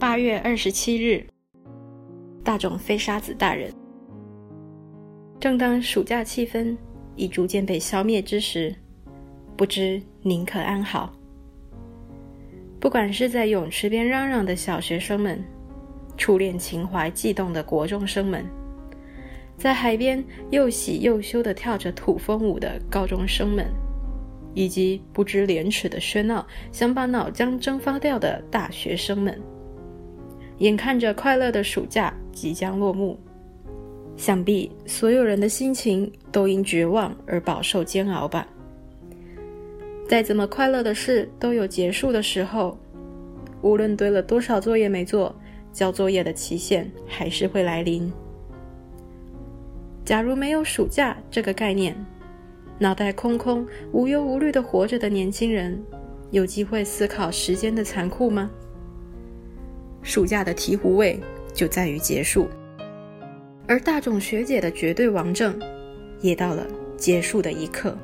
八月二十七日，大冢飞沙子大人。正当暑假气氛已逐渐被消灭之时，不知您可安好？不管是在泳池边嚷嚷的小学生们，初恋情怀悸动的国中生们，在海边又喜又羞地跳着土风舞的高中生们。以及不知廉耻的喧闹，想把脑浆蒸发掉的大学生们，眼看着快乐的暑假即将落幕，想必所有人的心情都因绝望而饱受煎熬吧。再怎么快乐的事都有结束的时候，无论堆了多少作业没做，交作业的期限还是会来临。假如没有暑假这个概念。脑袋空空、无忧无虑的活着的年轻人，有机会思考时间的残酷吗？暑假的醍醐味就在于结束，而大冢学姐的绝对王政，也到了结束的一刻。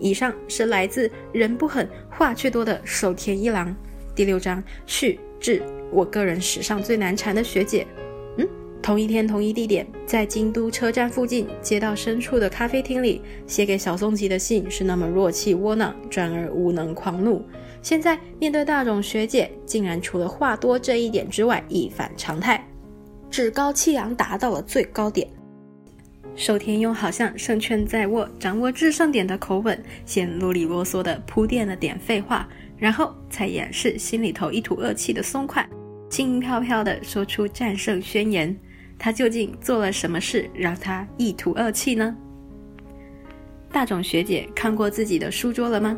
以上是来自人不狠话却多的守田一郎第六章序至我个人史上最难缠的学姐。嗯同一天同一地点，在京都车站附近街道深处的咖啡厅里，写给小松吉的信是那么弱气窝囊，转而无能狂怒。现在面对大冢学姐，竟然除了话多这一点之外，一反常态，趾高气扬达到了最高点。守田用好像胜券在握、掌握制胜点的口吻，先啰里啰嗦地铺垫了点废话，然后才掩饰心里头一吐恶气的松快，轻飘飘地说出战胜宣言。他究竟做了什么事让他一吐恶气呢？大冢学姐看过自己的书桌了吗？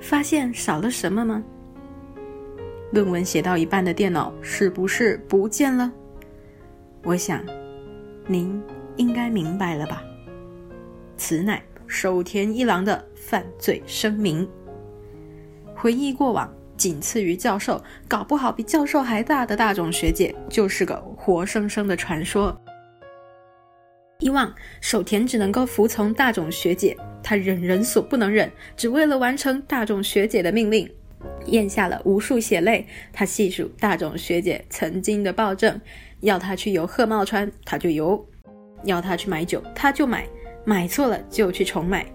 发现少了什么吗？论文写到一半的电脑是不是不见了？我想，您应该明白了吧？此乃守田一郎的犯罪声明。回忆过往。仅次于教授，搞不好比教授还大的大冢学姐，就是个活生生的传说。以往守田只能够服从大冢学姐，他忍人所不能忍，只为了完成大众学姐的命令，咽下了无数血泪。他细数大众学姐曾经的暴政，要他去游鹤茂川，他就游；要他去买酒，他就买；买错了就去重买。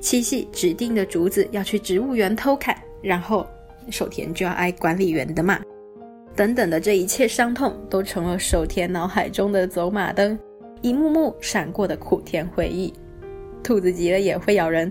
七夕指定的竹子要去植物园偷砍，然后。守田就要挨管理员的骂，等等的这一切伤痛，都成了守田脑海中的走马灯，一幕幕闪过的苦甜回忆。兔子急了也会咬人，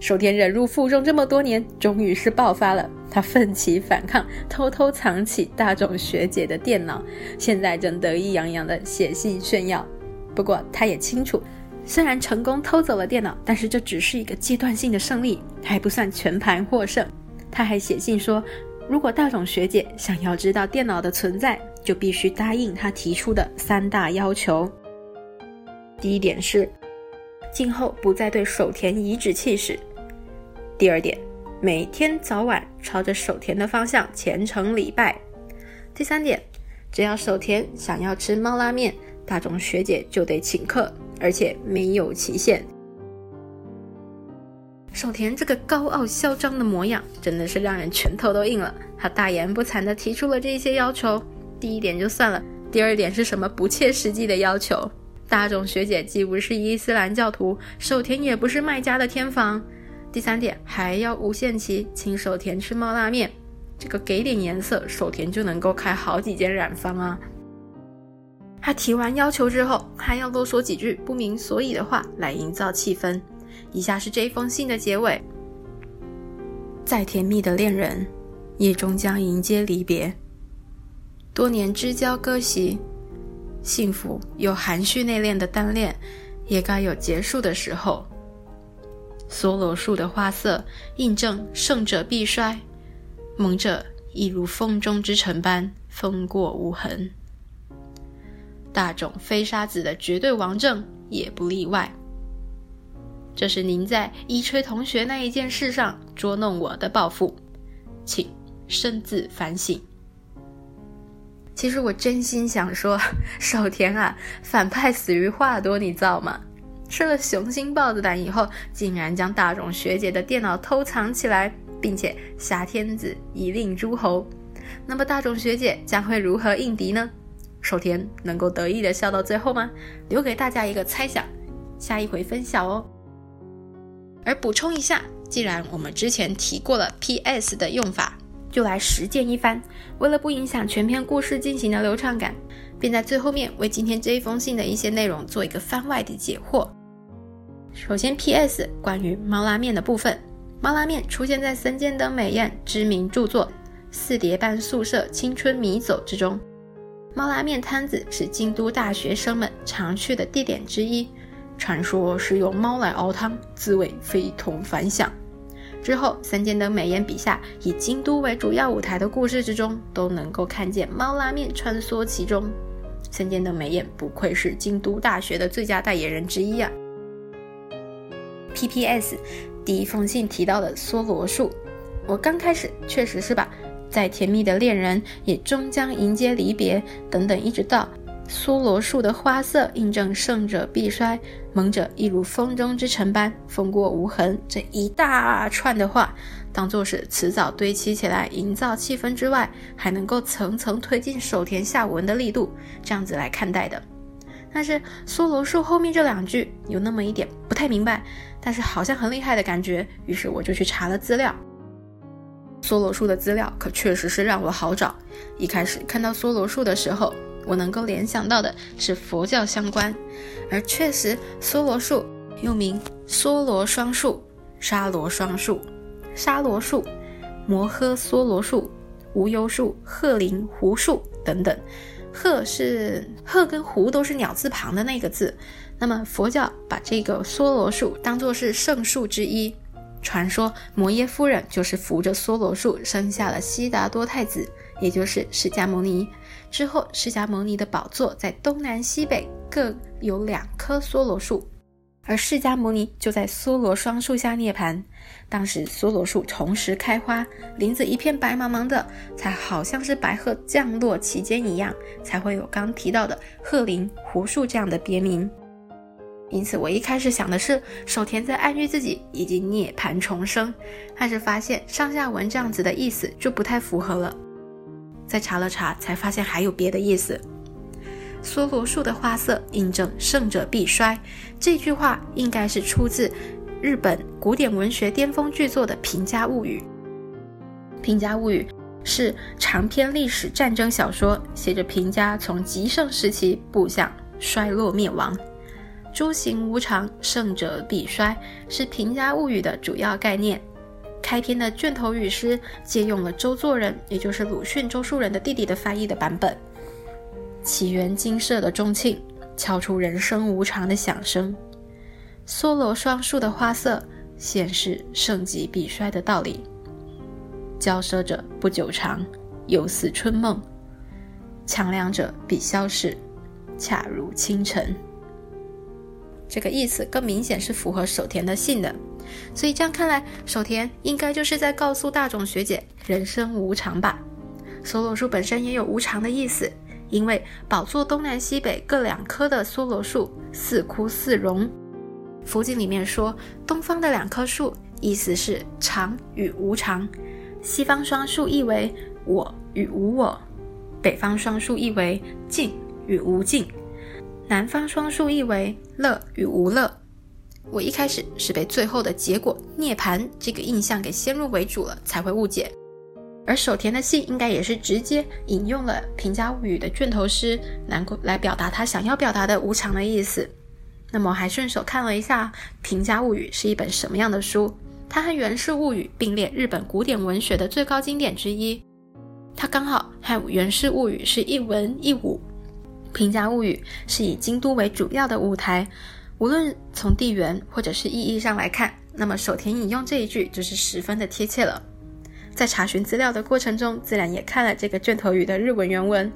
守田忍辱负重这么多年，终于是爆发了。他奋起反抗，偷偷藏起大冢学姐的电脑，现在正得意洋洋地写信炫耀。不过他也清楚，虽然成功偷走了电脑，但是这只是一个阶段性的胜利，还不算全盘获胜。他还写信说，如果大冢学姐想要知道电脑的存在，就必须答应他提出的三大要求。第一点是，今后不再对手田颐指气使；第二点，每天早晚朝着手田的方向虔诚礼拜；第三点，只要守田想要吃猫拉面，大众学姐就得请客，而且没有期限。守田这个高傲嚣张的模样，真的是让人拳头都硬了。他大言不惭地提出了这些要求。第一点就算了，第二点是什么不切实际的要求？大众学姐既不是伊斯兰教徒，守田也不是卖家的天房。第三点还要无限期请守田吃猫拉面，这个给点颜色，守田就能够开好几间染坊啊。他提完要求之后，还要啰嗦几句不明所以的话来营造气氛。以下是这封信的结尾：再甜蜜的恋人，也终将迎接离别。多年之交割席，幸福又含蓄内敛的单恋，也该有结束的时候。梭罗树的花色，印证胜者必衰，萌者亦如风中之尘般风过无痕。大冢飞沙子的绝对王政也不例外。这是您在伊吹同学那一件事上捉弄我的报复，请深自反省。其实我真心想说，守田啊，反派死于话多，你造吗？吃了雄心豹子胆以后，竟然将大冢学姐的电脑偷藏起来，并且挟天子以令诸侯，那么大众学姐将会如何应敌呢？守田能够得意的笑到最后吗？留给大家一个猜想，下一回分享哦。而补充一下，既然我们之前提过了 P.S. 的用法，就来实践一番。为了不影响全篇故事进行的流畅感，便在最后面为今天这一封信的一些内容做一个番外的解惑。首先，P.S. 关于猫拉面的部分，猫拉面出现在森见登美彦知名著作《四叠半宿舍青春迷走》之中。猫拉面摊子是京都大学生们常去的地点之一。传说是用猫来熬汤，滋味非同凡响。之后，三间灯美彦笔下以京都为主要舞台的故事之中，都能够看见猫拉面穿梭其中。三间灯美彦不愧是京都大学的最佳代言人之一啊！P.P.S. 第一封信提到的梭罗树，我刚开始确实是把再甜蜜的恋人也终将迎接离别等等，一直到。梭罗树的花色印证胜者必衰，猛者亦如风中之尘般风过无痕。这一大串的话，当做是辞藻堆砌起来营造气氛之外，还能够层层推进手田下文的力度，这样子来看待的。但是梭罗树后面这两句有那么一点不太明白，但是好像很厉害的感觉，于是我就去查了资料。梭罗树的资料可确实是让我好找。一开始看到梭罗树的时候。我能够联想到的是佛教相关，而确实，梭罗树又名梭罗双树、沙罗双树、沙罗树、摩诃梭罗树、无忧树、鹤林胡树等等。鹤是鹤跟狐都是鸟字旁的那个字。那么佛教把这个梭罗树当作是圣树之一，传说摩耶夫人就是扶着梭罗树生下了悉达多太子，也就是释迦牟尼。之后，释迦牟尼的宝座在东南西北各有两棵梭罗树，而释迦牟尼就在梭罗双树下涅槃。当时梭罗树同时开花，林子一片白茫茫的，才好像是白鹤降落其间一样，才会有刚提到的鹤林胡树这样的别名。因此，我一开始想的是守田在暗喻自己已经涅槃重生，但是发现上下文这样子的意思就不太符合了。再查了查，才发现还有别的意思。梭罗树的花色印证胜者必衰，这句话应该是出自日本古典文学巅峰巨作的《平家物语》。《平家物语》是长篇历史战争小说，写着平家从极盛时期步向衰落灭亡。诸行无常，胜者必衰，是《平家物语》的主要概念。开篇的卷头语诗借用了周作人，也就是鲁迅周树人的弟弟的翻译的版本。起源金色的钟磬敲出人生无常的响声，梭罗双树的花色显示盛极必衰的道理。骄奢者不久长，犹似春梦；强梁者必消逝，恰如清晨。这个意思更明显是符合守田的信的。所以这样看来，守田应该就是在告诉大冢学姐，人生无常吧。梭罗树本身也有无常的意思，因为宝座东南西北各两棵的梭罗树，似枯似荣。佛经里面说，东方的两棵树，意思是常与无常；西方双树意为我与无我；北方双树意为静与无静；南方双树意为乐与无乐。我一开始是被最后的结果涅槃这个印象给先入为主了，才会误解。而守田的信应该也是直接引用了《平家物语》的卷头诗，难过来表达他想要表达的无常的意思。那么还顺手看了一下《平家物语》是一本什么样的书，它和《源氏物语》并列日本古典文学的最高经典之一。它刚好和《源氏物语》是一文一武，《平家物语》是以京都为主要的舞台。无论从地缘或者是意义上来看，那么手田引用这一句就是十分的贴切了。在查询资料的过程中，自然也看了这个卷头语的日文原文。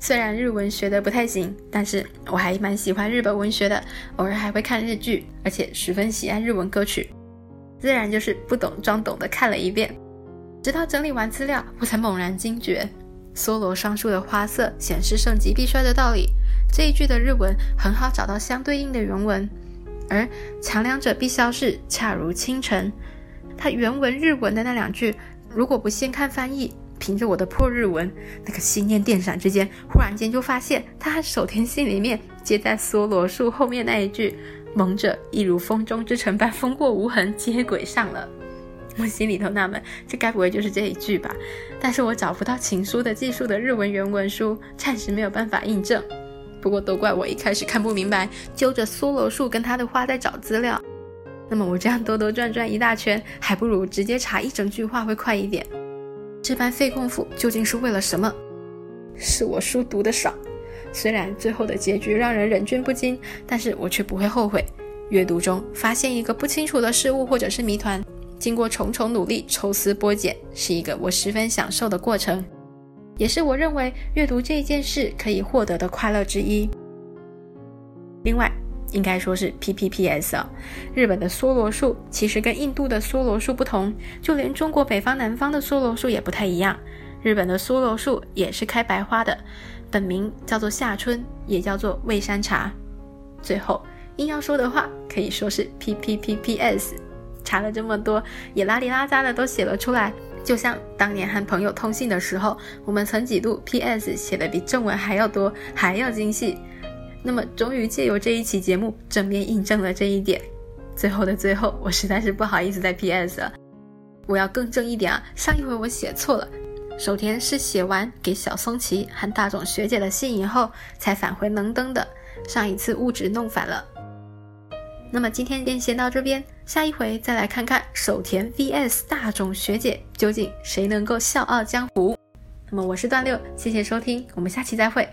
虽然日文学的不太行，但是我还蛮喜欢日本文学的，偶尔还会看日剧，而且十分喜爱日文歌曲。自然就是不懂装懂的看了一遍，直到整理完资料，我才猛然惊觉，梭罗双树的花色显示盛极必衰的道理。这一句的日文很好找到相对应的原文，而强梁者必消逝，恰如清晨。它原文日文的那两句，如果不先看翻译，凭着我的破日文，那个心念电闪之间，忽然间就发现他和守田信里面接在梭罗树后面那一句“蒙着一如风中之尘般风过无痕”接轨上了。我心里头纳闷，这该不会就是这一句吧？但是我找不到情书的技术的日文原文书，暂时没有办法印证。不过都怪我一开始看不明白，揪着梭罗树跟他的话在找资料。那么我这样兜兜转转一大圈，还不如直接查一整句话会快一点。这般费功夫究竟是为了什么？是我书读的少，虽然最后的结局让人忍俊不禁，但是我却不会后悔。阅读中发现一个不清楚的事物或者是谜团。经过重重努力抽丝剥茧，是一个我十分享受的过程，也是我认为阅读这件事可以获得的快乐之一。另外，应该说是 P P P S 啊，日本的梭罗树其实跟印度的梭罗树不同，就连中国北方南方的梭罗树也不太一样。日本的梭罗树也是开白花的，本名叫做夏春，也叫做蔚山茶。最后，硬要说的话，可以说是 P P P P S。查了这么多，也拉里拉扎的都写了出来。就像当年和朋友通信的时候，我们曾几度 P.S. 写的比正文还要多，还要精细。那么，终于借由这一期节目，正面印证了这一点。最后的最后，我实在是不好意思再 P.S. 了，我要更正一点啊！上一回我写错了，首田是写完给小松崎和大冢学姐的信以后，才返回能登的。上一次误纸弄反了。那么今天便先到这边，下一回再来看看手田 VS 大冢学姐究竟谁能够笑傲江湖。那么我是段六，谢谢收听，我们下期再会。